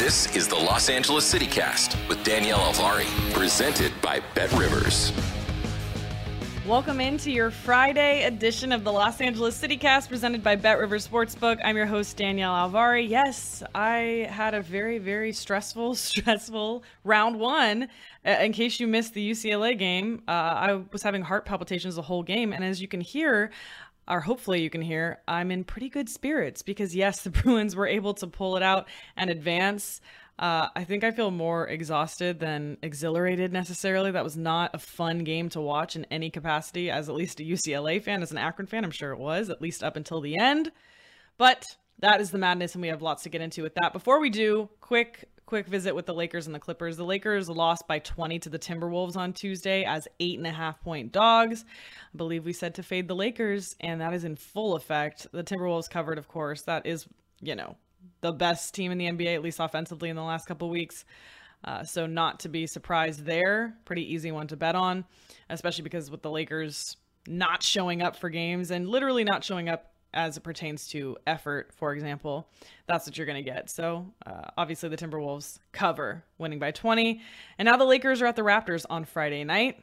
This is the Los Angeles CityCast with Danielle Alvari, presented by Bet Rivers. Welcome into your Friday edition of the Los Angeles CityCast presented by Bet Rivers Sportsbook. I'm your host, Danielle Alvari. Yes, I had a very, very stressful, stressful round one. In case you missed the UCLA game, uh, I was having heart palpitations the whole game. And as you can hear, or hopefully you can hear, I'm in pretty good spirits because, yes, the Bruins were able to pull it out and advance. Uh, I think I feel more exhausted than exhilarated necessarily. That was not a fun game to watch in any capacity, as at least a UCLA fan, as an Akron fan, I'm sure it was, at least up until the end. But that is the madness, and we have lots to get into with that. Before we do, quick quick visit with the Lakers and the Clippers. The Lakers lost by 20 to the Timberwolves on Tuesday as eight and a half point dogs. I believe we said to fade the Lakers, and that is in full effect. The Timberwolves covered, of course. That is, you know, the best team in the NBA, at least offensively, in the last couple weeks. Uh, so not to be surprised there. Pretty easy one to bet on, especially because with the Lakers not showing up for games and literally not showing up as it pertains to effort, for example, that's what you're going to get. So uh, obviously the Timberwolves cover, winning by 20. And now the Lakers are at the Raptors on Friday night.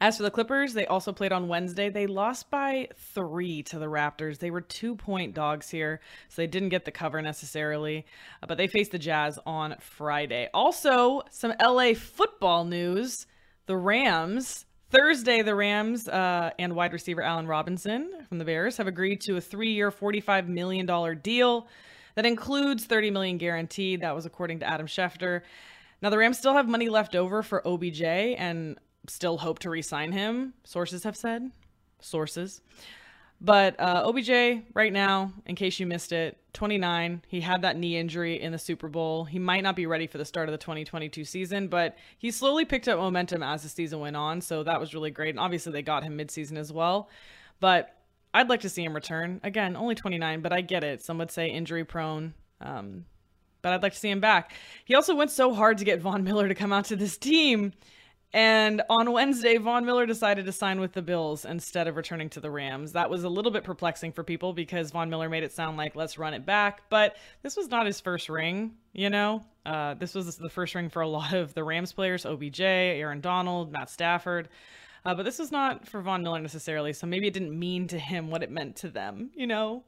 As for the Clippers, they also played on Wednesday. They lost by three to the Raptors. They were two point dogs here, so they didn't get the cover necessarily, uh, but they faced the Jazz on Friday. Also, some LA football news. The Rams Thursday, the Rams uh, and wide receiver Allen Robinson from the Bears have agreed to a three-year, $45 million deal that includes 30 million guaranteed. That was according to Adam Schefter. Now, the Rams still have money left over for OBJ and still hope to re-sign him, sources have said. Sources. But uh, OBJ, right now, in case you missed it, 29. He had that knee injury in the Super Bowl. He might not be ready for the start of the 2022 season, but he slowly picked up momentum as the season went on. So that was really great. And obviously, they got him midseason as well. But I'd like to see him return. Again, only 29, but I get it. Some would say injury prone. Um, but I'd like to see him back. He also went so hard to get Von Miller to come out to this team and on Wednesday, Von Miller decided to sign with the Bills instead of returning to the Rams. That was a little bit perplexing for people because Von Miller made it sound like let's run it back, but this was not his first ring, you know? Uh, this was the first ring for a lot of the Rams players OBJ, Aaron Donald, Matt Stafford. Uh, but this was not for Von Miller necessarily, so maybe it didn't mean to him what it meant to them, you know?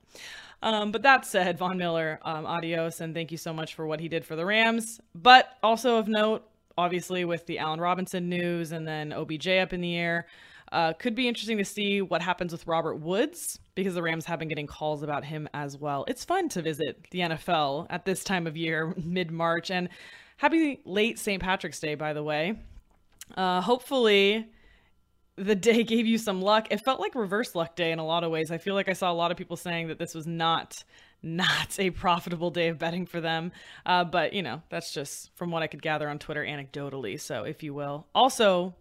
Um, but that said, Von Miller, um, adios, and thank you so much for what he did for the Rams. But also of note, obviously with the Allen Robinson news and then OBJ up in the air. Uh, could be interesting to see what happens with Robert Woods because the Rams have been getting calls about him as well. It's fun to visit the NFL at this time of year, mid March. And happy late St. Patrick's Day, by the way. Uh, hopefully, the day gave you some luck. It felt like reverse luck day in a lot of ways. I feel like I saw a lot of people saying that this was not not a profitable day of betting for them. Uh, but you know, that's just from what I could gather on Twitter anecdotally. So if you will. Also,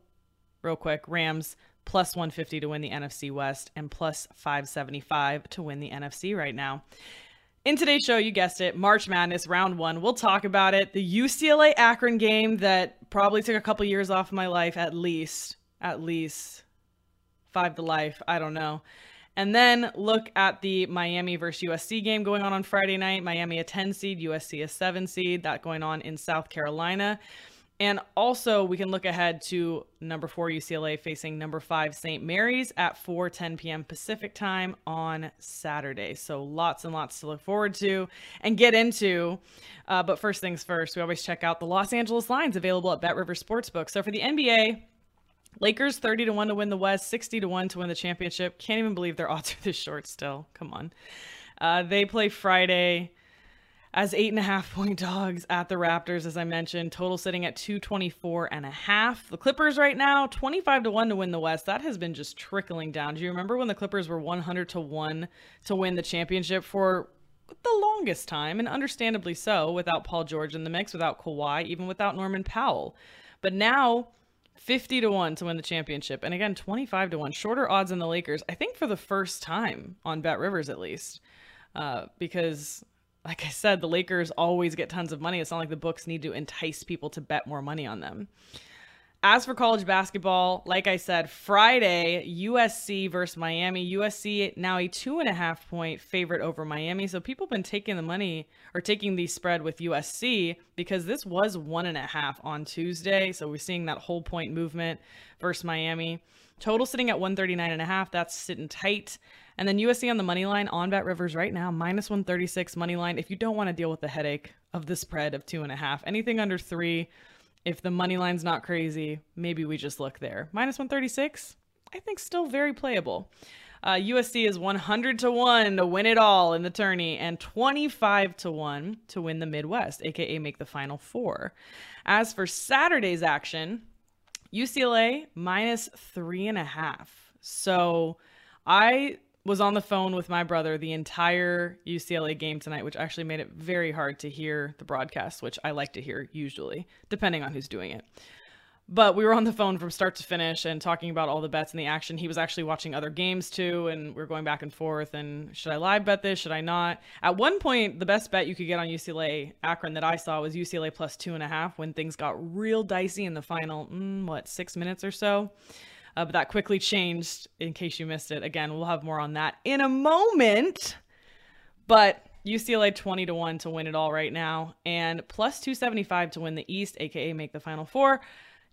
real quick, Rams plus 150 to win the NFC West and plus 575 to win the NFC right now. In today's show, you guessed it, March Madness round one. We'll talk about it. The UCLA Akron game that probably took a couple years off my life, at least, at least five to life. I don't know. And then look at the Miami versus USC game going on on Friday night. Miami a 10 seed, USC a 7 seed, that going on in South Carolina. And also, we can look ahead to number four UCLA facing number five St. Mary's at 4 10 p.m. Pacific time on Saturday. So, lots and lots to look forward to and get into. Uh, but first things first, we always check out the Los Angeles lines available at Bet River Sportsbook. So, for the NBA, Lakers 30 to 1 to win the West, 60 to 1 to win the championship. Can't even believe their odds are this short still. Come on. Uh, they play Friday as eight and a half point dogs at the Raptors, as I mentioned. Total sitting at 224 and a half. The Clippers right now, 25 to 1 to win the West. That has been just trickling down. Do you remember when the Clippers were 100 to 1 to win the championship for the longest time, and understandably so, without Paul George in the mix, without Kawhi, even without Norman Powell. But now 50 to 1 to win the championship. And again, 25 to 1. Shorter odds than the Lakers, I think for the first time on Bet Rivers at least. Uh, because, like I said, the Lakers always get tons of money. It's not like the books need to entice people to bet more money on them. As for college basketball, like I said, Friday, USC versus Miami. USC now a two and a half point favorite over Miami. So people have been taking the money or taking the spread with USC because this was one and a half on Tuesday. So we're seeing that whole point movement versus Miami. Total sitting at 139 and a half. That's sitting tight. And then USC on the money line on Bet Rivers right now, minus 136 money line. If you don't want to deal with the headache of the spread of two and a half, anything under three if the money line's not crazy, maybe we just look there. Minus 136, I think still very playable. Uh, USC is 100 to 1 to win it all in the tourney and 25 to 1 to win the Midwest, aka make the final four. As for Saturday's action, UCLA minus three and a half. So I was on the phone with my brother the entire UCLA game tonight, which actually made it very hard to hear the broadcast, which I like to hear usually, depending on who's doing it. But we were on the phone from start to finish and talking about all the bets and the action. He was actually watching other games too, and we are going back and forth. And should I live bet this? Should I not? At one point, the best bet you could get on UCLA Akron that I saw was UCLA plus two and a half when things got real dicey in the final, mm, what, six minutes or so. Uh, but that quickly changed in case you missed it. Again, we'll have more on that in a moment. But UCLA 20 to 1 to win it all right now and plus 275 to win the East, aka make the final four.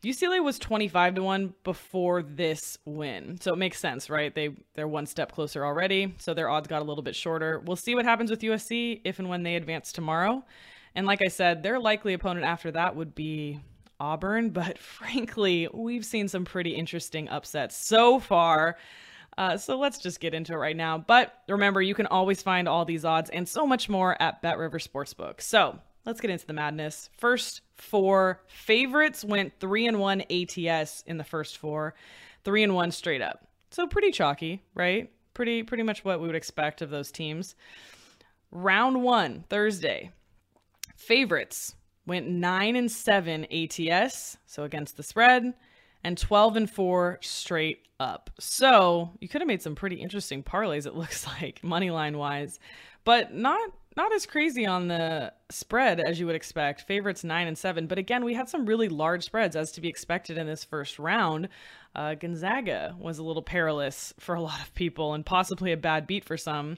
UCLA was 25 to 1 before this win. So it makes sense, right? They they're one step closer already, so their odds got a little bit shorter. We'll see what happens with USC if and when they advance tomorrow. And like I said, their likely opponent after that would be Auburn, but frankly, we've seen some pretty interesting upsets so far. Uh, so let's just get into it right now. But remember, you can always find all these odds and so much more at Bet River Sportsbook. So let's get into the madness. First four favorites went three and one ATS in the first four, three and one straight up. So pretty chalky, right? Pretty pretty much what we would expect of those teams. Round one, Thursday. Favorites went 9 and 7 ATS, so against the spread, and 12 and 4 straight up. So, you could have made some pretty interesting parlays it looks like money line wise, but not not as crazy on the spread as you would expect. Favorites 9 and 7, but again, we had some really large spreads as to be expected in this first round. Uh, Gonzaga was a little perilous for a lot of people and possibly a bad beat for some.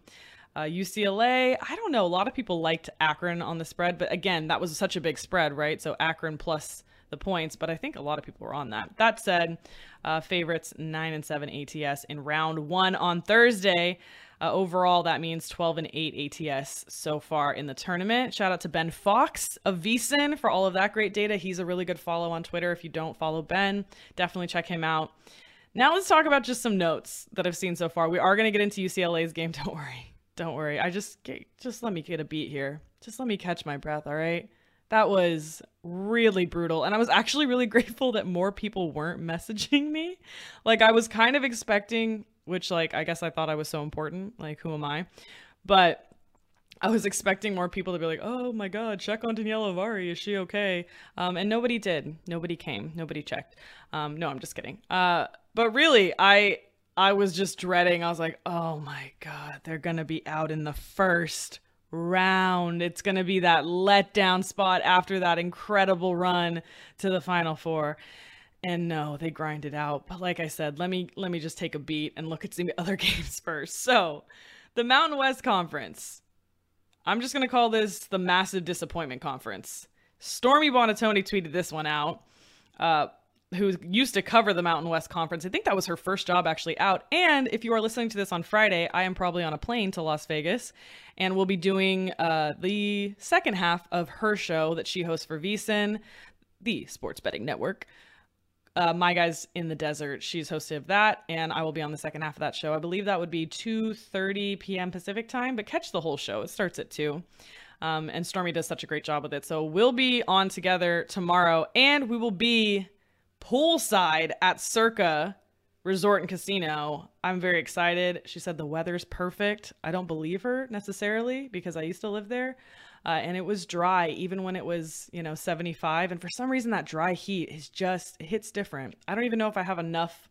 Uh, UCLA, I don't know. A lot of people liked Akron on the spread, but again, that was such a big spread, right? So Akron plus the points, but I think a lot of people were on that. That said, uh, favorites nine and seven ATS in round one on Thursday. Uh, overall, that means 12 and 8 ATS so far in the tournament. Shout out to Ben Fox of VSiN for all of that great data. He's a really good follow on Twitter. If you don't follow Ben, definitely check him out. Now let's talk about just some notes that I've seen so far. We are going to get into UCLA's game. Don't worry. Don't worry. I just just let me get a beat here. Just let me catch my breath, all right? That was really brutal. And I was actually really grateful that more people weren't messaging me. Like I was kind of expecting, which like I guess I thought I was so important. Like who am I? But I was expecting more people to be like, "Oh my God, check on Danielle Avari. Is she okay?" Um, and nobody did. Nobody came. Nobody checked. Um, no, I'm just kidding. Uh, but really, I I was just dreading. I was like, "Oh my God, they're gonna be out in the first round. It's gonna be that letdown spot after that incredible run to the Final Four." And no, they grinded out. But like I said, let me let me just take a beat and look at some other games first. So, the Mountain West Conference I'm just going to call this the massive disappointment conference. Stormy Buonantony tweeted this one out, uh, who used to cover the Mountain West Conference. I think that was her first job actually out. And if you are listening to this on Friday, I am probably on a plane to Las Vegas and we'll be doing uh, the second half of her show that she hosts for VSiN, the sports betting network uh, My Guys in the Desert. She's hosted that, and I will be on the second half of that show. I believe that would be 2.30 p.m. Pacific time, but catch the whole show. It starts at 2. Um, and Stormy does such a great job with it. So we'll be on together tomorrow, and we will be poolside at Circa Resort and Casino. I'm very excited. She said the weather's perfect. I don't believe her necessarily because I used to live there uh, and it was dry even when it was you know 75 and for some reason that dry heat is just it hits different i don't even know if i have enough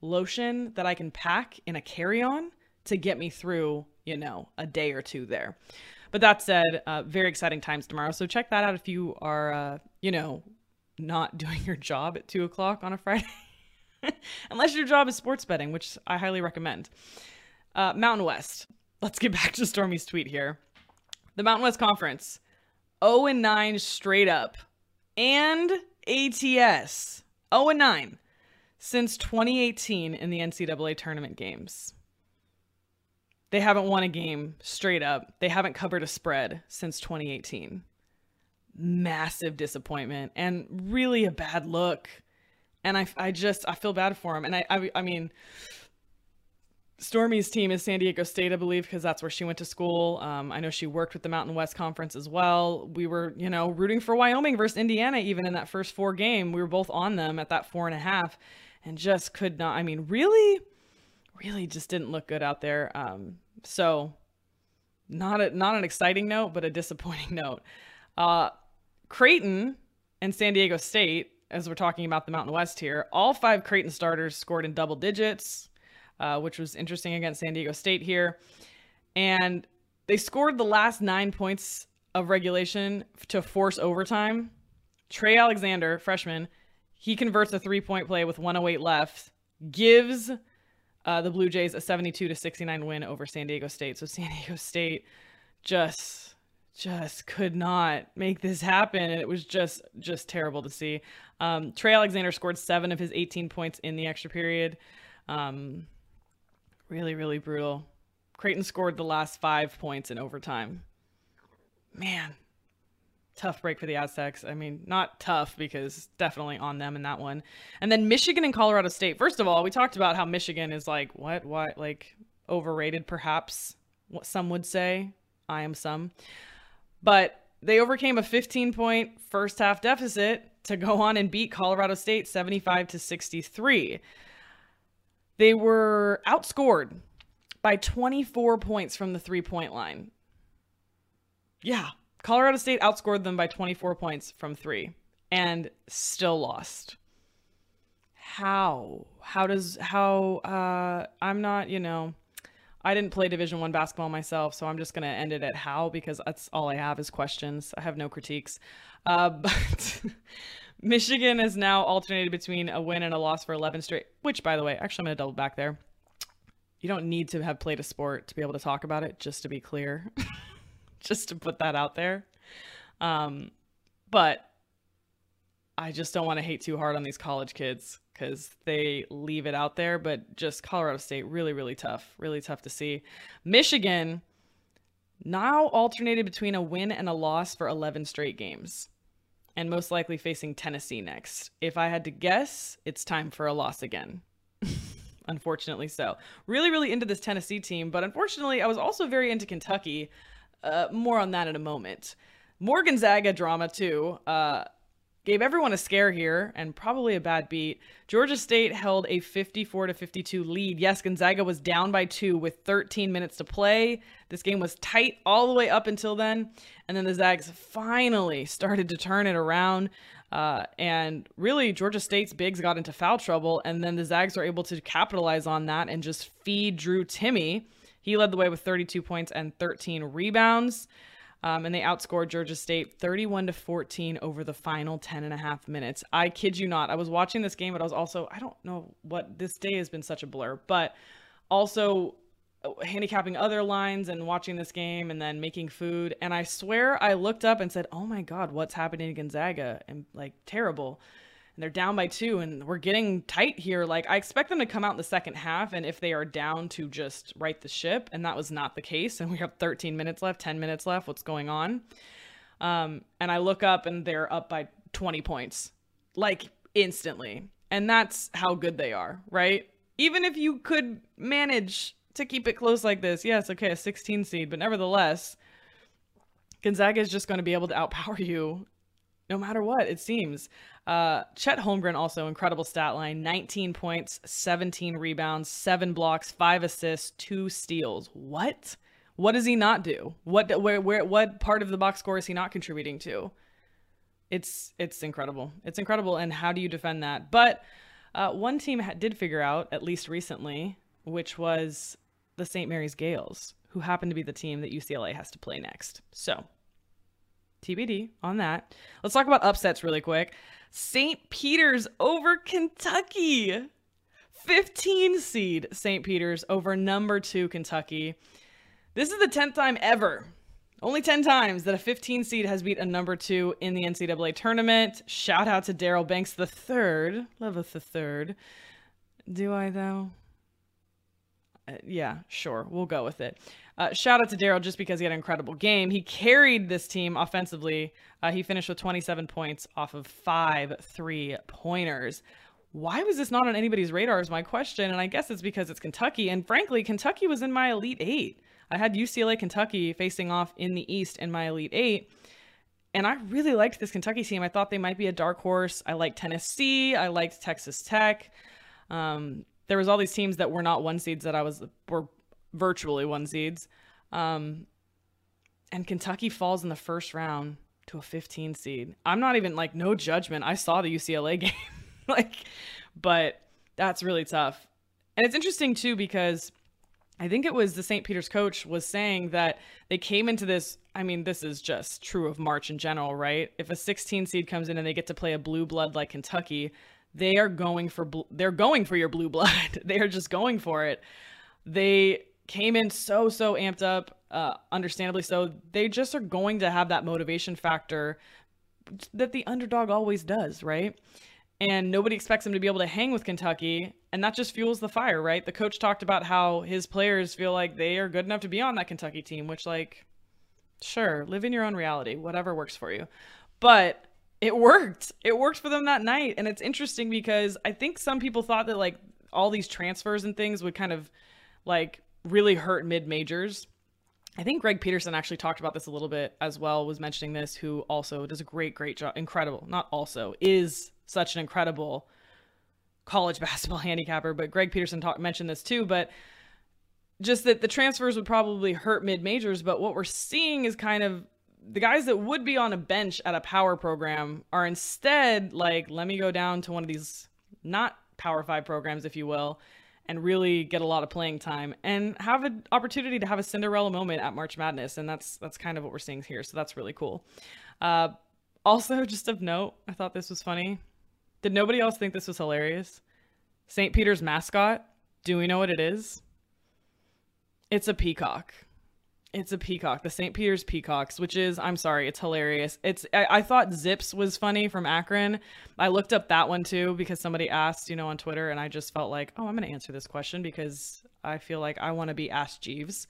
lotion that i can pack in a carry-on to get me through you know a day or two there but that said uh, very exciting times tomorrow so check that out if you are uh, you know not doing your job at two o'clock on a friday unless your job is sports betting which i highly recommend uh, mountain west let's get back to stormy's tweet here the Mountain West Conference, 0 and 9 straight up, and ATS 0 and 9 since 2018 in the NCAA tournament games. They haven't won a game straight up. They haven't covered a spread since 2018. Massive disappointment and really a bad look. And I, I just I feel bad for him. And I, I, I mean, Stormy's team is San Diego State, I believe, because that's where she went to school. Um, I know she worked with the Mountain West Conference as well. We were, you know, rooting for Wyoming versus Indiana even in that first four game. We were both on them at that four and a half, and just could not. I mean, really, really just didn't look good out there. Um, so, not a not an exciting note, but a disappointing note. Uh, Creighton and San Diego State, as we're talking about the Mountain West here, all five Creighton starters scored in double digits uh, which was interesting against San Diego State here. And they scored the last nine points of regulation to force overtime. Trey Alexander, freshman, he converts a three point play with 108 left, gives uh, the Blue Jays a 72 to 69 win over San Diego State. So San Diego State just just could not make this happen and it was just just terrible to see um, trey alexander scored seven of his 18 points in the extra period um, Really, really brutal. Creighton scored the last five points in overtime. Man, tough break for the Aztecs. I mean, not tough because definitely on them in that one. And then Michigan and Colorado State. First of all, we talked about how Michigan is like what what like overrated perhaps what some would say. I am some. But they overcame a 15 point first half deficit to go on and beat Colorado State 75 to 63. They were outscored by 24 points from the three point line. Yeah, Colorado State outscored them by 24 points from three and still lost. How? How does how uh I'm not, you know, I didn't play Division 1 basketball myself, so I'm just going to end it at how because that's all I have is questions. I have no critiques. Uh but Michigan is now alternated between a win and a loss for 11 straight, which, by the way, actually, I'm going to double back there. You don't need to have played a sport to be able to talk about it, just to be clear, just to put that out there. Um, but I just don't want to hate too hard on these college kids because they leave it out there. But just Colorado State, really, really tough, really tough to see. Michigan now alternated between a win and a loss for 11 straight games and most likely facing Tennessee next. If I had to guess, it's time for a loss again. unfortunately so. Really, really into this Tennessee team, but unfortunately, I was also very into Kentucky. Uh, more on that in a moment. More Gonzaga drama, too. Uh, gave everyone a scare here and probably a bad beat. Georgia State held a 54 to 52 lead. Yes, Gonzaga was down by 2 with 13 minutes to play. This game was tight all the way up until then, and then the Zags finally started to turn it around. Uh, and really, Georgia State's bigs got into foul trouble, and then the Zags were able to capitalize on that and just feed Drew Timme. He led the way with 32 points and 13 rebounds. Um, and they outscored Georgia State 31 to 14 over the final 10 and a half minutes. I kid you not. I was watching this game, but I was also, I don't know what this day has been such a blur, but also uh, handicapping other lines and watching this game and then making food. And I swear I looked up and said, oh my God, what's happening to Gonzaga? And like, terrible and they're down by two and we're getting tight here. Like I expect them to come out in the second half and if they are down to just right the ship, and that was not the case. And we have 13 minutes left, 10 minutes left. What's going on? Um, and I look up and they're up by 20 points, like instantly. And that's how good they are, right? Even if you could manage to keep it close like this, yes, okay, a 16 seed, but nevertheless, Gonzaga is just going to be able to outpower you no matter what, it seems. Uh, Chet Holmgren also incredible stat line: 19 points, 17 rebounds, seven blocks, five assists, two steals. What? What does he not do? What where where what part of the box score is he not contributing to? It's it's incredible. It's incredible. And how do you defend that? But uh, one team ha- did figure out, at least recently, which was the St. Mary's Gales, who happen to be the team that UCLA has to play next. So TBD on that. Let's talk about upsets really quick. St. Peter's over Kentucky. 15 seed St. Peter's over number two Kentucky. This is the 10th time ever, only 10 times, that a 15 seed has beat a number two in the NCAA tournament. Shout out to Daryl Banks the third. Loveth the third. Do I, though? Uh, yeah, sure. We'll go with it. Uh, shout out to Daryl just because he had an incredible game. He carried this team offensively. Uh, he finished with 27 points off of five three pointers. Why was this not on anybody's radar? Is my question. And I guess it's because it's Kentucky. And frankly, Kentucky was in my Elite Eight. I had UCLA, Kentucky facing off in the East in my Elite Eight. And I really liked this Kentucky team. I thought they might be a dark horse. I liked Tennessee. I liked Texas Tech. Um, there was all these teams that were not one seeds that I was were virtually one seeds. Um, and Kentucky falls in the first round to a 15 seed. I'm not even like no judgment. I saw the UCLA game, like, but that's really tough. And it's interesting too because I think it was the St. Peter's coach was saying that they came into this. I mean, this is just true of March in general, right? If a 16 seed comes in and they get to play a blue blood like Kentucky, they are going for bl- they're going for your blue blood. they are just going for it. They came in so so amped up, uh, understandably so. They just are going to have that motivation factor that the underdog always does, right? And nobody expects them to be able to hang with Kentucky, and that just fuels the fire, right? The coach talked about how his players feel like they are good enough to be on that Kentucky team, which like sure, live in your own reality, whatever works for you. But it worked. It worked for them that night. And it's interesting because I think some people thought that like all these transfers and things would kind of like really hurt mid majors. I think Greg Peterson actually talked about this a little bit as well, was mentioning this, who also does a great, great job. Incredible. Not also, is such an incredible college basketball handicapper. But Greg Peterson talk, mentioned this too. But just that the transfers would probably hurt mid majors. But what we're seeing is kind of the guys that would be on a bench at a power program are instead like, let me go down to one of these not power five programs, if you will, and really get a lot of playing time and have an opportunity to have a Cinderella moment at March Madness. And that's that's kind of what we're seeing here. So that's really cool. Uh, also, just of note, I thought this was funny. Did nobody else think this was hilarious? St. Peter's mascot. Do we know what it is? It's a peacock. It's a peacock, the St. Peter's Peacocks, which is I'm sorry, it's hilarious. It's I, I, thought Zips was funny from Akron. I looked up that one too because somebody asked, you know, on Twitter, and I just felt like, oh, I'm gonna answer this question because I feel like I want to be Ask Jeeves.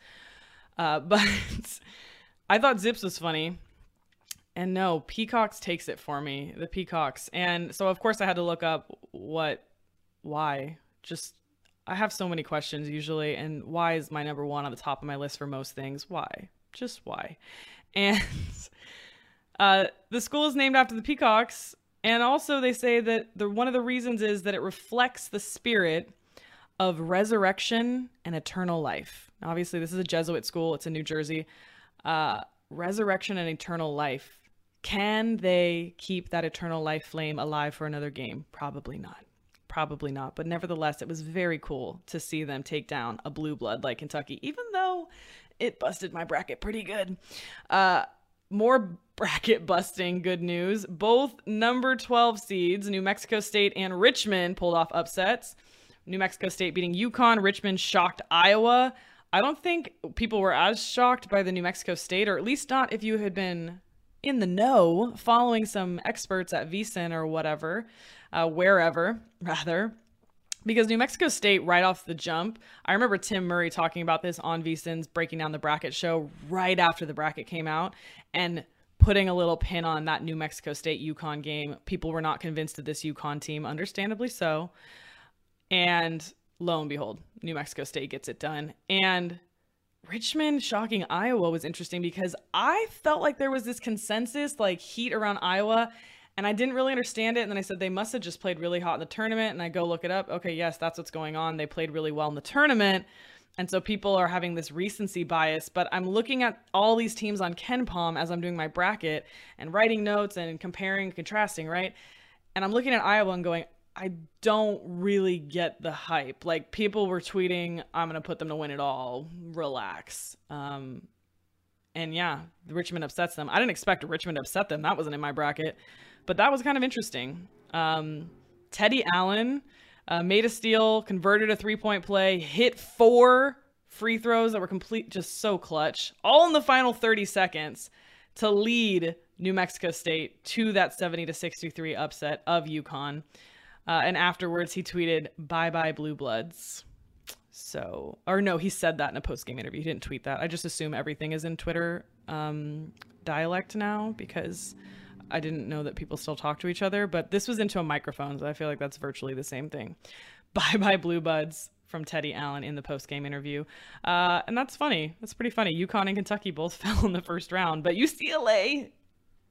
Uh, but I thought Zips was funny. And no, Peacocks takes it for me. The Peacocks. And so of course I had to look up what why. Just I have so many questions usually, and why is my number one on the top of my list for most things? Why? Just why? And uh, the school is named after the Peacocks, and also they say that the one of the reasons is that it reflects the spirit of resurrection and eternal life. Now, obviously, this is a Jesuit school. It's in New Jersey. Uh, resurrection and eternal life. Can they keep that eternal life flame alive for another game? Probably not probably not. But nevertheless, it was very cool to see them take down a blue blood like Kentucky, even though it busted my bracket pretty good. Uh, more bracket busting good news. Both number 12 seeds, New Mexico State and Richmond, pulled off upsets. New Mexico State beating UConn, Richmond shocked Iowa. I don't think people were as shocked by the New Mexico State, or at least not if you had been in the know, following some experts at VSiN or whatever uh, wherever rather. Because New Mexico State, right off the jump, I remember Tim Murray talking about this on VSiN's Breaking Down the Bracket show right after the bracket came out and putting a little pin on that New Mexico State UConn game. People were not convinced of this UConn team, understandably so. And lo and behold, New Mexico State gets it done. And Richmond shocking Iowa was interesting because I felt like there was this consensus, like heat around Iowa. And I didn't really understand it. And then I said, they must have just played really hot in the tournament. And I go look it up. Okay, yes, that's what's going on. They played really well in the tournament. And so people are having this recency bias. But I'm looking at all these teams on KenPom as I'm doing my bracket and writing notes and comparing contrasting, right? And I'm looking at Iowa and going, I don't really get the hype. Like people were tweeting, I'm to put them to win it all. Relax. Um, and yeah, Richmond upsets them. I didn't expect Richmond to upset them. That wasn't in my bracket. But that was kind of interesting. Um, Teddy Allen uh, made a steal, converted a three point play, hit four free throws that were complete, just so clutch, all in the final 30 seconds to lead New Mexico State to that 70 to 63 upset of UConn. Uh, and afterwards, he tweeted, "Bye bye Blue Bloods." So, or no, he said that in a post game interview. He didn't tweet that. I just assume everything is in Twitter um, dialect now because I didn't know that people still talk to each other, but this was into a microphone, so I feel like that's virtually the same thing. Bye bye Blue Buds from Teddy Allen in the post game interview. Uh, and that's funny. That's pretty funny. UConn and Kentucky both fell in the first round, but UCLA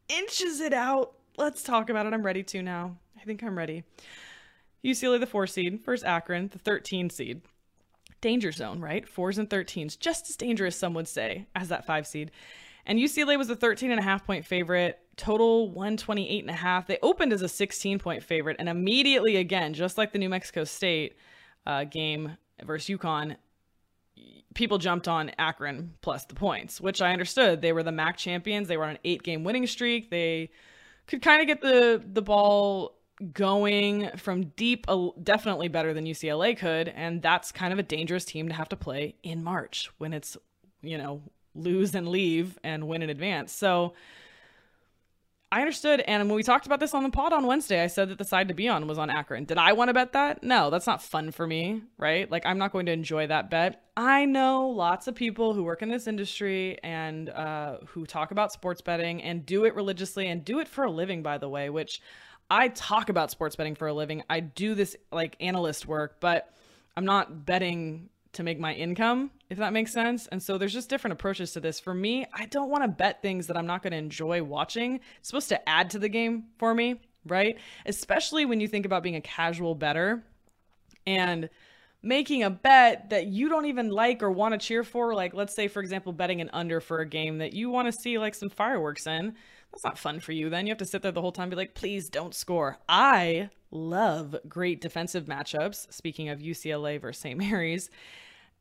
inches it out. Let's talk about it. I'm ready to now. I think I'm ready. UCLA, the four seed, first Akron, the 13 seed. Danger zone, right? Fours and 13s, just as dangerous, some would say, as that five seed. And UCLA was a 13 and a half point favorite, total 128 and a half. They opened as a 16 point favorite and immediately again, just like the New Mexico State uh, game versus UConn, people jumped on Akron plus the points, which I understood. They were the MAC champions. They were on an eight game winning streak. They could kind of get the the ball going from deep, definitely better than UCLA could, and that's kind of a dangerous team to have to play in March when it's you know lose and leave and win in advance. So I understood. And when we talked about this on the pod on Wednesday, I said that the side to be on was on Akron. Did I want to bet that? No, that's not fun for me, right? Like, I'm not going to enjoy that bet. I know lots of people who work in this industry and uh, who talk about sports betting and do it religiously and do it for a living, by the way, which I talk about sports betting for a living. I do this like analyst work, but I'm not betting to make my income, if that makes sense. And so there's just different approaches to this. For me, I don't want to bet things that I'm not going to enjoy watching. It's supposed to add to the game for me, right? Especially when you think about being a casual bettor and making a bet that you don't even like or want to cheer for. Like, let's say, for example, betting an under for a game that you want to see like some fireworks in. That's not fun for you then. You have to sit there the whole time be like, please don't score. I love great defensive matchups. Speaking of UCLA versus St. Mary's.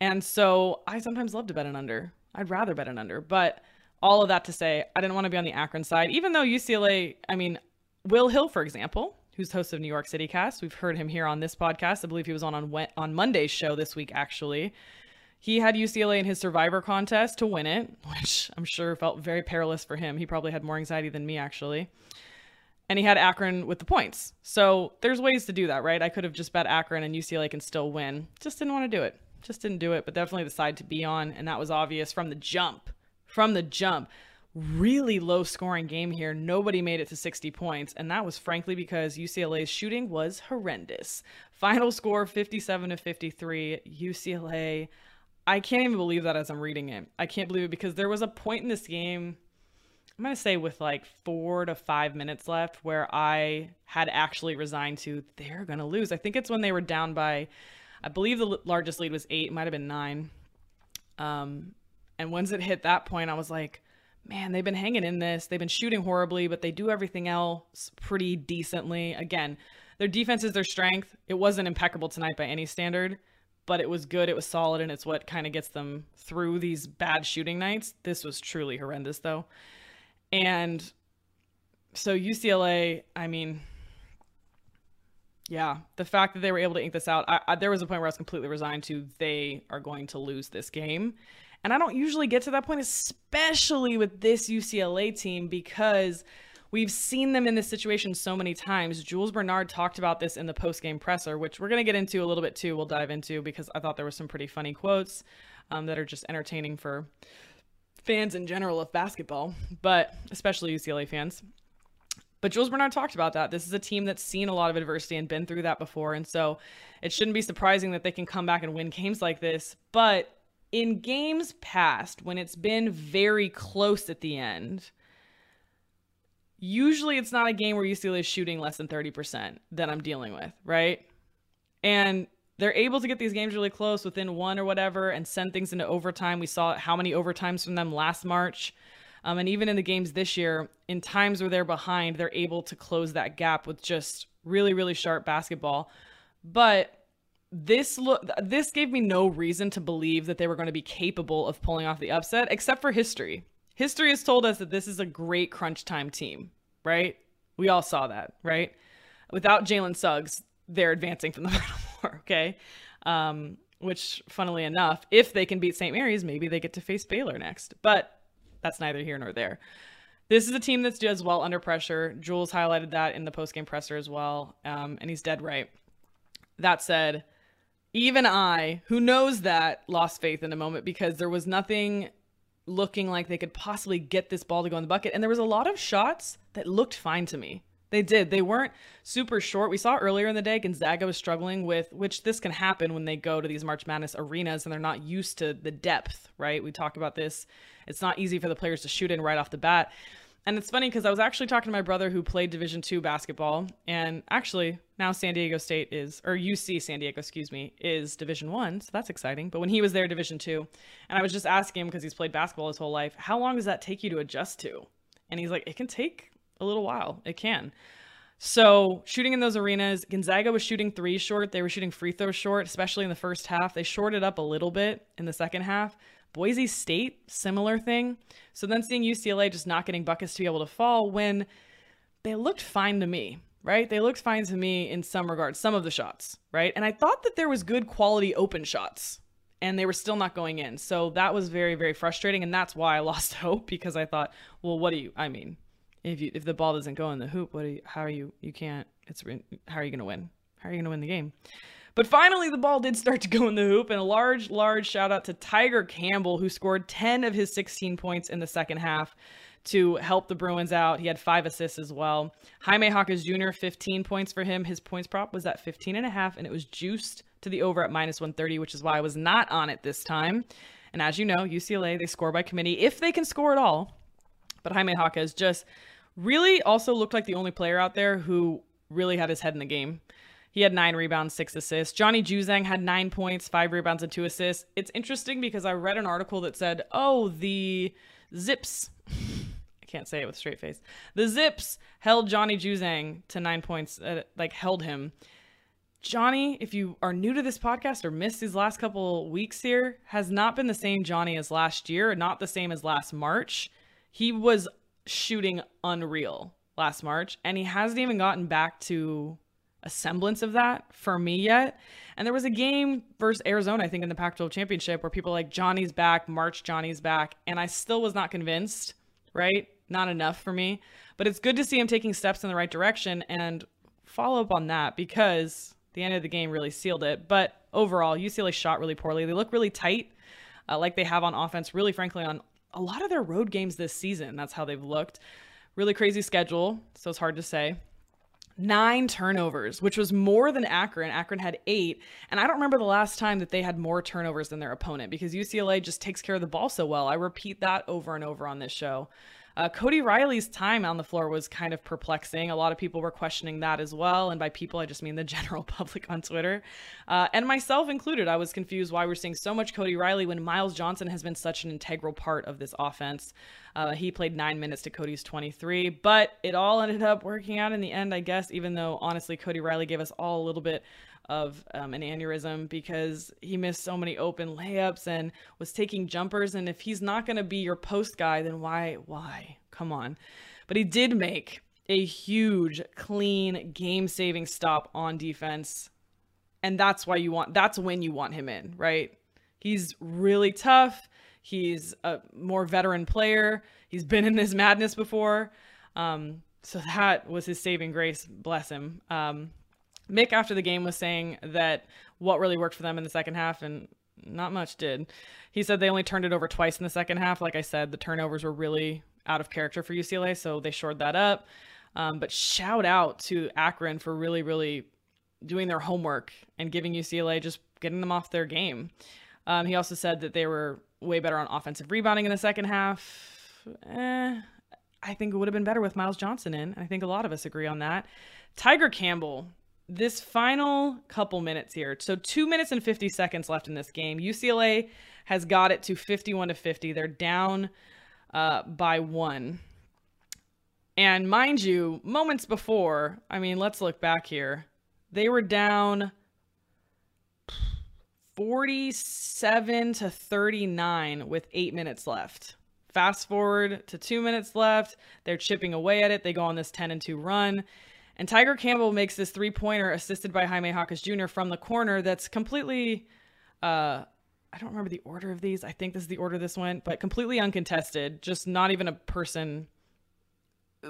And so I sometimes love to bet an under. I'd rather bet an under. But all of that to say, I didn't want to be on the Akron side, even though UCLA, I mean, Will Hill, for example, who's host of New York City Cast, we've heard him here on this podcast. I believe he was on on, on Monday's show this week, actually. He had UCLA in his survivor contest to win it, which I'm sure felt very perilous for him. He probably had more anxiety than me, actually and he had Akron with the points. So there's ways to do that, right? I could have just bet Akron and UCLA can still win. Just didn't want to do it. Just didn't do it, but definitely the side to be on, and that was obvious from the jump. From the jump. really low scoring game here. Nobody made it to 60 points, and that was frankly because UCLA's shooting was horrendous. Final score 57 to 53. UCLA. I can't even believe that as I'm reading it. I can't believe it because there was a point in this game, I'm going to say with like four to five minutes left, where I had actually resigned to they're going to lose. I think it's when they were down by, I believe the largest lead was eight, might have been nine. Um, and once it hit that point, I was like, man, they've been hanging in this. They've been shooting horribly, but they do everything else pretty decently. Again, their defense is their strength. It wasn't impeccable tonight by any standard, but it was good. It was solid, and it's what kind of gets them through these bad shooting nights. This was truly horrendous, though. And so UCLA, I mean, yeah, the fact that they were able to ink this out, I, I, there was a point where I was completely resigned to they are going to lose this game. And I don't usually get to that point, especially with this UCLA team, because we've seen them in this situation so many times. Jules Bernard talked about this in the post game presser, which we're going to get into a little bit too. We'll dive into because I thought there were some pretty funny quotes um, that are just entertaining for fans in general of basketball, but especially UCLA fans. But Jules Bernard talked about that. This is a team that's seen a lot of adversity and been through that before. And so it shouldn't be surprising that they can come back and win games like this. But in games past, when it's been very close at the end, usually it's not a game where UCLA is shooting less than 30% that I'm dealing with, right? And they're able to get these games really close within one or whatever and send things into overtime. We saw how many overtimes from them last March. Um, and even in the games this year, in times where they're behind, they're able to close that gap with just really, really sharp basketball. But this look this gave me no reason to believe that they were going to be capable of pulling off the upset except for history history has told us that this is a great crunch time team right? We all saw that right? Without jalen suggs they're advancing from the final four okay? Um, which funnily enough if they can beat st mary's maybe they get to face baylor next. But that's neither here nor there. This is a team that does well under pressure. Jules highlighted that in the post-game presser as well um, and he's dead right. That said even I, who knows that, lost faith in a moment because there was nothing looking like they could possibly get this ball to go in the bucket. And there was a lot of shots that looked fine to me. They did. They weren't super short. We saw earlier in the day Gonzaga was struggling with, which this can happen when they go to these March Madness arenas and they're not used to the depth, right? We talk about this. It's not easy for the players to shoot in right off the bat. And it's funny because I was actually talking to my brother who played Division two basketball, and actually now San Diego State is, or UC San Diego, excuse me, is Division one, so that's exciting. But when he was there, Division two, and I was just asking him because he's played basketball his whole life, how long does that take you to adjust to? And he's like, it can take a little while. It can. So shooting in those arenas, Gonzaga was shooting three short. They were shooting free throws short, especially in the first half. They shorted up a little bit in the second half. Boise State, similar thing. So then seeing UCLA just not getting buckets to be able to fall when they looked fine to me, right? They looked fine to me in some regards, some of the shots, right? And I thought that there was good quality open shots and they were still not going in. So that was very, very frustrating. And that's why I lost hope because I thought, well, what do you, I mean, if you, if the ball doesn't go in the hoop, what do you, how are you, you can't, it's, how are you going to win? How are you going to win the game? But finally, the ball did start to go in the hoop, and a large, large shout out to Tiger Campbell, who scored 10 of his 16 points in the second half to help the Bruins out. He had five assists as well. Jaime Jaquez Jr., 15 points for him. His points prop was at 15 and a half, and it was juiced to the over at minus 130, which is why I was not on it this time. And as you know, UCLA, they score by committee if they can score at all. But Jaime Jaquez just really also looked like the only player out there who really had his head in the game. He had nine rebounds, six assists. Johnny Juzang had nine points, five rebounds, and two assists. It's interesting because I read an article that said, oh, the Zips. I can't say it with straight face. The Zips held Johnny Juzang to nine points, uh, like held him. Johnny, if you are new to this podcast or missed these last couple weeks here, has not been the same Johnny as last year, not the same as last March. He was shooting unreal last March, and he hasn't even gotten back to a semblance of that for me yet. And there was a game versus Arizona, I think, in the Pac 12 championship where people like Johnny's back, March Johnny's back. And I still was not convinced, right? Not enough for me. But it's good to see him taking steps in the right direction and follow up on that because the end of the game really sealed it. But overall, UCLA shot really poorly. They look really tight, uh, like they have on offense, really, frankly, on a lot of their road games this season. That's how they've looked. Really crazy schedule, so it's hard to say. Nine turnovers, which was more than Akron. Akron had eight. And I don't remember the last time that they had more turnovers than their opponent because UCLA just takes care of the ball so well. I repeat that over and over on this show. Uh, Cody Riley's time on the floor was kind of perplexing. A lot of people were questioning that as well. And by people, I just mean the general public on Twitter. Uh, and myself included, I was confused why we're seeing so much Cody Riley when Myles Johnson has been such an integral part of this offense. Uh, he played nine minutes to Cody's 23, but it all ended up working out in the end, I guess, even though honestly, Cody Riley gave us all a little bit of um, an aneurysm because he missed so many open layups and was taking jumpers. And if he's not going to be your post guy, then why? Why? Come on. But he did make a huge, clean, game saving stop on defense. And that's why you want, that's when you want him in, right? He's really tough. He's a more veteran player. He's been in this madness before. Um, so that was his saving grace. Bless him. Um, Mick after the game was saying that what really worked for them in the second half and not much did. He said they only turned it over twice in the second half. Like I said, the turnovers were really out of character for UCLA, so they shored that up. Um, but shout out to Akron for really, really doing their homework and giving UCLA just getting them off their game. Um, he also said that they were way better on offensive rebounding in the second half. Eh, I think it would have been better with Myles Johnson in. I think a lot of us agree on that. Tiger Campbell this final couple minutes here. So 2 minutes and 50 seconds left in this game. UCLA has got it to 51 to 50. They're down uh, by 1. And mind you, moments before, I mean, let's look back here. They were down 47 to 39 with 8 minutes left. Fast forward to 2 minutes left. They're chipping away at it. They go on this 10 and 2 run and Tiger Campbell makes this three pointer assisted by Jaime Jaquez Jr. from the corner that's completely, uh, I don't remember the order of these. I think this is the order this went, but completely uncontested. Just not even a person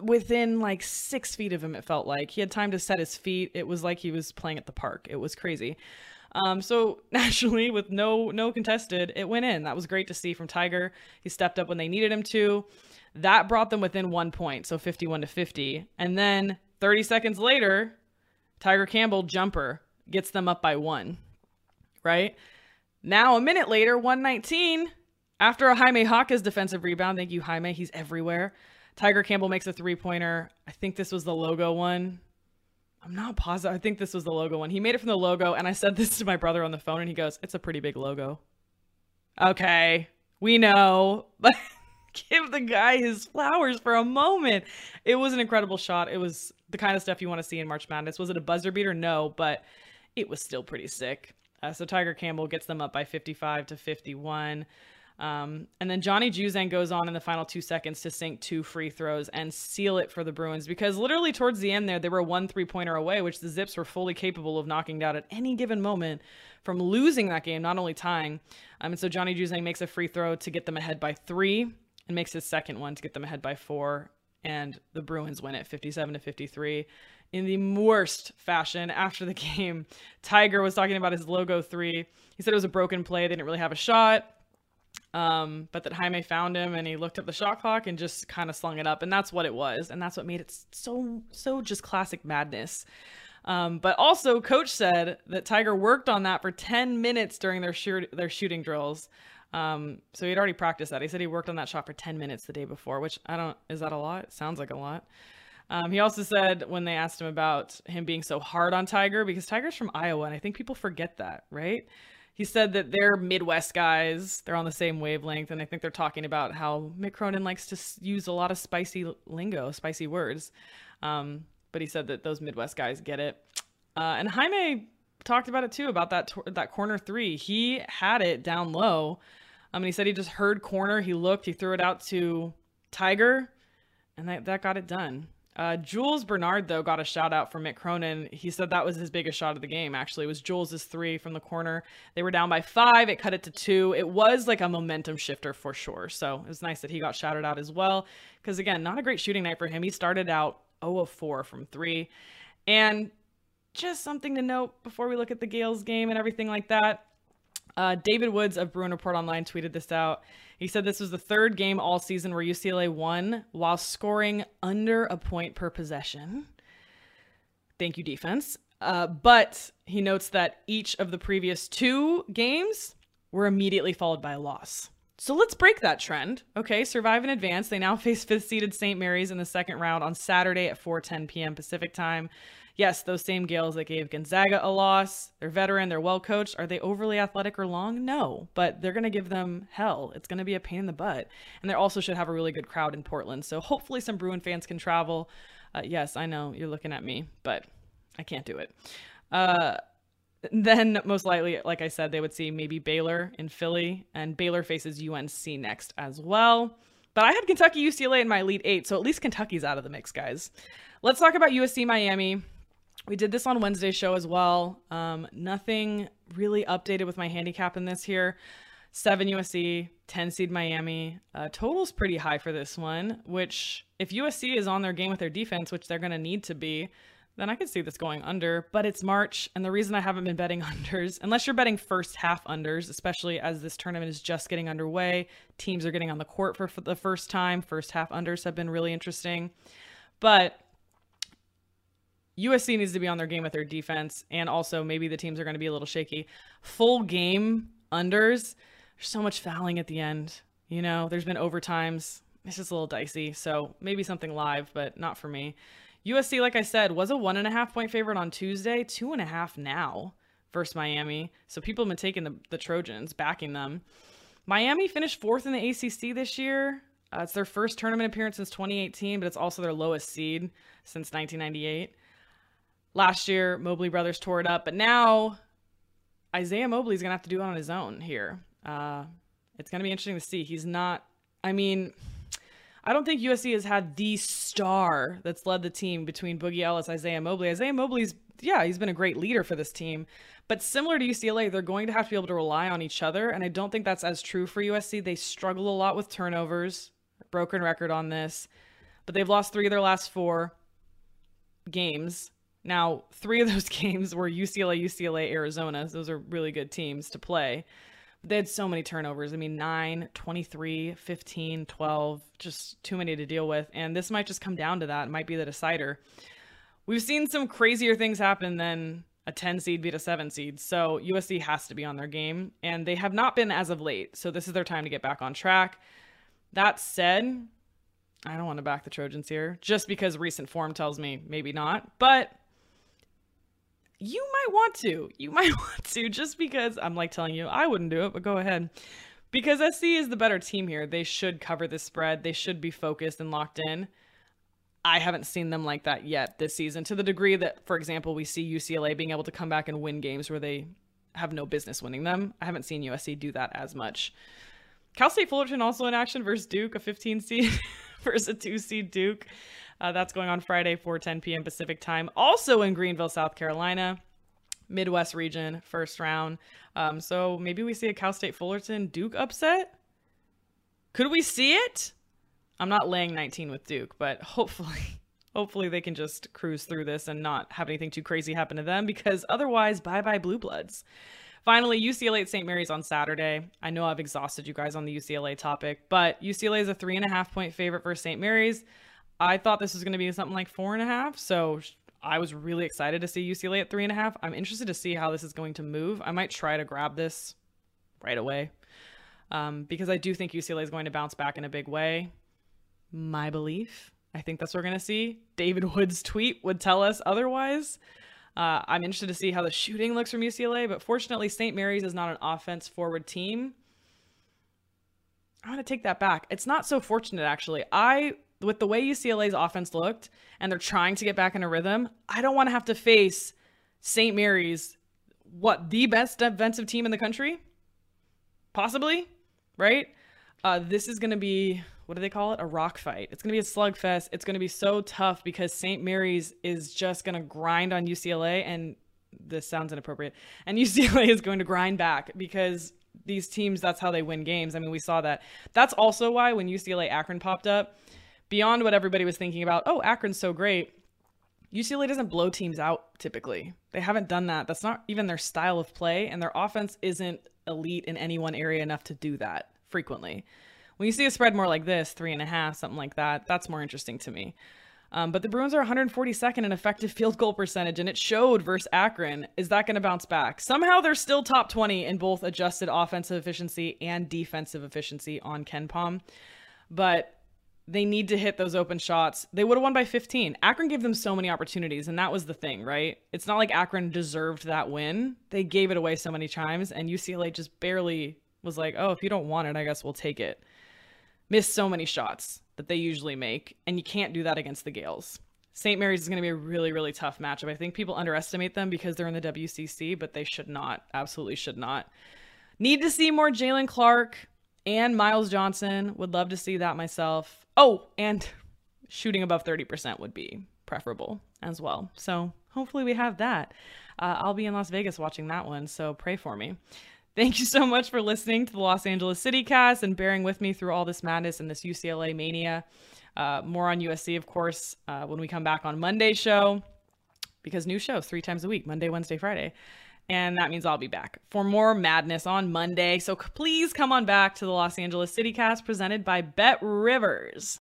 within like six feet of him, it felt like. He had time to set his feet. It was like he was playing at the park. It was crazy. Um, so naturally, with no no contested, it went in. That was great to see from Tiger. He stepped up when they needed him to. That brought them within one point, so 51 to 50. And then 30 seconds later, Tiger Campbell jumper gets them up by one, right? Now, a minute later, 119, after a Jaime Jaquez defensive rebound, thank you, Jaime, he's everywhere. Tiger Campbell makes a three pointer. I think this was the logo one. I'm not positive. I think this was the logo one. He made it from the logo, and I said this to my brother on the phone, and he goes, It's a pretty big logo. Okay, we know. Give the guy his flowers for a moment. It was an incredible shot. It was the kind of stuff you want to see in March Madness. Was it a buzzer beater? No, but it was still pretty sick. Uh, so Tiger Campbell gets them up by 55 to 51. Um, and then Johnny Juzang goes on in the final two seconds to sink two free throws and seal it for the Bruins because literally towards the end there, they were one three pointer away, which the Zips were fully capable of knocking down at any given moment from losing that game, not only tying. Um, and so Johnny Juzang makes a free throw to get them ahead by three and makes his second one to get them ahead by four. And the Bruins win it 57 to 53 in the worst fashion after the game. Tiger was talking about his logo three. He said it was a broken play. They didn't really have a shot. Um, but that Jaime found him and he looked at the shot clock and just kind of slung it up. And that's what it was. And that's what made it so, so just classic madness. Um, but also, coach said that Tiger worked on that for 10 minutes during their, shoot, their shooting drills. Um, so he'd already practiced that. He said he worked on that shot for 10 minutes the day before, which I don't, is that a lot? Sounds like a lot. Um, he also said when they asked him about him being so hard on Tiger, because Tiger's from Iowa, and I think people forget that, right? He said that they're Midwest guys, they're on the same wavelength, and I think they're talking about how Mick Cronin likes to use a lot of spicy lingo, spicy words. Um, but he said that those Midwest guys get it. Uh, and Jaime talked about it too, about that that corner three. He had it down low um, and he said he just heard corner. He looked, he threw it out to Tiger, and that, that got it done. Uh, Jules Bernard, though, got a shout out from Mick Cronin. He said that was his biggest shot of the game, actually. It was Jules' three from the corner. They were down by five. It cut it to two. It was like a momentum shifter for sure. So it was nice that he got shouted out as well. Because, again, not a great shooting night for him. He started out 0 of 4 from three. And just something to note before we look at the Gaels game and everything like that. Uh, David Woods of Bruin Report Online tweeted this out. He said this was the third game all season where UCLA won while scoring under a point per possession. Thank you, defense. Uh, but he notes that each of the previous two games were immediately followed by a loss. So let's break that trend. Okay, survive in advance. They now face fifth seeded St. Mary's in the second round on Saturday at 4:10 p.m. Pacific time. Yes, those same Gaels that gave Gonzaga a loss. They're veteran, they're well coached. Are they overly athletic or long? No, but they're going to give them hell. It's going to be a pain in the butt. And they also should have a really good crowd in Portland. So hopefully some Bruin fans can travel. Uh, yes, I know you're looking at me, but I can't do it. Uh, then most likely, like I said, they would see maybe Baylor in Philly, and Baylor faces UNC next as well. But I had Kentucky UCLA in my Elite Eight, so at least Kentucky's out of the mix, guys. Let's talk about USC Miami. We did this on Wednesday's show as well. Um, nothing really updated with my handicap in this here. Seven USC, 10 seed Miami. Uh, total's pretty high for this one, which if USC is on their game with their defense, which they're going to need to be, then I could see this going under. But it's March, and the reason I haven't been betting unders, unless you're betting first half unders, especially as this tournament is just getting underway, teams are getting on the court for, for the first time. First half unders have been really interesting. But USC needs to be on their game with their defense, and also maybe the teams are going to be a little shaky. Full game unders, there's so much fouling at the end. You know, there's been overtimes. It's just a little dicey. So maybe something live, but not for me. USC, like I said, was a one and a half point favorite on Tuesday, two and a half now versus Miami. So people have been taking the, the Trojans, backing them. Miami finished fourth in the ACC this year. Uh, it's their first tournament appearance since 2018, but it's also their lowest seed since 1998. Last year, Mobley brothers tore it up, but now Isaiah Mobley's going to have to do it on his own here. Uh, it's going to be interesting to see. He's not, I mean, I don't think USC has had the star that's led the team between Boogie Ellis, Isaiah Mobley. Isaiah Mobley's, yeah, he's been a great leader for this team. But similar to UCLA, they're going to have to be able to rely on each other. And I don't think that's as true for USC. They struggle a lot with turnovers, broken record on this. But they've lost three of their last four games. Now, three of those games were UCLA, UCLA, Arizona. Those are really good teams to play they had so many turnovers. I mean, 9, 23, 15, 12, just too many to deal with. And this might just come down to that. It might be the decider. We've seen some crazier things happen than a 10 seed beat a 7 seed. So USC has to be on their game. And they have not been as of late. So this is their time to get back on track. That said, I don't want to back the Trojans here just because recent form tells me maybe not. But you might want to. You might want to just because I'm like telling you I wouldn't do it, but go ahead. Because SC is the better team here. They should cover the spread. They should be focused and locked in. I haven't seen them like that yet this season to the degree that, for example, we see UCLA being able to come back and win games where they have no business winning them. I haven't seen USC do that as much. Cal State Fullerton also in action versus Duke, a 15 seed versus a 2 seed Duke. Uh, that's going on Friday, 4:10 p.m. Pacific time. Also in Greenville, South Carolina, Midwest region, first round. Um, so maybe we see a Cal State Fullerton Duke upset. Could we see it? I'm not laying 19 with Duke, but hopefully, hopefully they can just cruise through this and not have anything too crazy happen to them because otherwise, bye bye Blue Bloods. Finally, UCLA at St. Mary's on Saturday. I know I've exhausted you guys on the UCLA topic, but UCLA is a three and a half point favorite for St. Mary's. I thought this was going to be something like four and a half. So I was really excited to see UCLA at three and a half. I'm interested to see how this is going to move. I might try to grab this right away um, because I do think UCLA is going to bounce back in a big way. My belief. I think that's what we're going to see. David Wood's tweet would tell us otherwise. Uh, I'm interested to see how the shooting looks from UCLA, but fortunately, St. Mary's is not an offense forward team. I want to take that back. It's not so fortunate, actually. I with the way UCLA's offense looked and they're trying to get back in a rhythm, I don't want to have to face St. Mary's, what, the best defensive team in the country? Possibly, right? Uh, this is going to be, what do they call it? A rock fight. It's going to be a slugfest. It's going to be so tough because St. Mary's is just going to grind on UCLA. And this sounds inappropriate. And UCLA is going to grind back because these teams, that's how they win games. I mean, we saw that. That's also why when UCLA Akron popped up, beyond what everybody was thinking about, oh, Akron's so great. UCLA doesn't blow teams out typically. They haven't done that. That's not even their style of play, and their offense isn't elite in any one area enough to do that frequently. When you see a spread more like this, three and a half, something like that, that's more interesting to me. Um, but the Bruins are 142nd in effective field goal percentage, and it showed versus Akron. Is that going to bounce back? Somehow they're still top 20 in both adjusted offensive efficiency and defensive efficiency on KenPom. But they need to hit those open shots. They would have won by 15. Akron gave them so many opportunities, and that was the thing, right? It's not like Akron deserved that win. They gave it away so many times, and UCLA just barely was like, oh, if you don't want it, I guess we'll take it. Missed so many shots that they usually make, and you can't do that against the Gaels. St. Mary's is going to be a really, really tough matchup. I think people underestimate them because they're in the WCC, but they should not. Absolutely should not. Need to see more Jaylen Clark and Myles Johnson. Would love to see that myself. Oh, and shooting above 30% would be preferable as well. So hopefully we have that. Uh, I'll be in Las Vegas watching that one, so pray for me. Thank you so much for listening to the Los Angeles City Cast and bearing with me through all this madness and this UCLA mania. Uh, more on USC, of course, uh, when we come back on Monday's show, because new shows three times a week Monday, Wednesday, Friday. And that means I'll be back for more madness on Monday. So please come on back to the Los Angeles City Cast presented by BetRivers.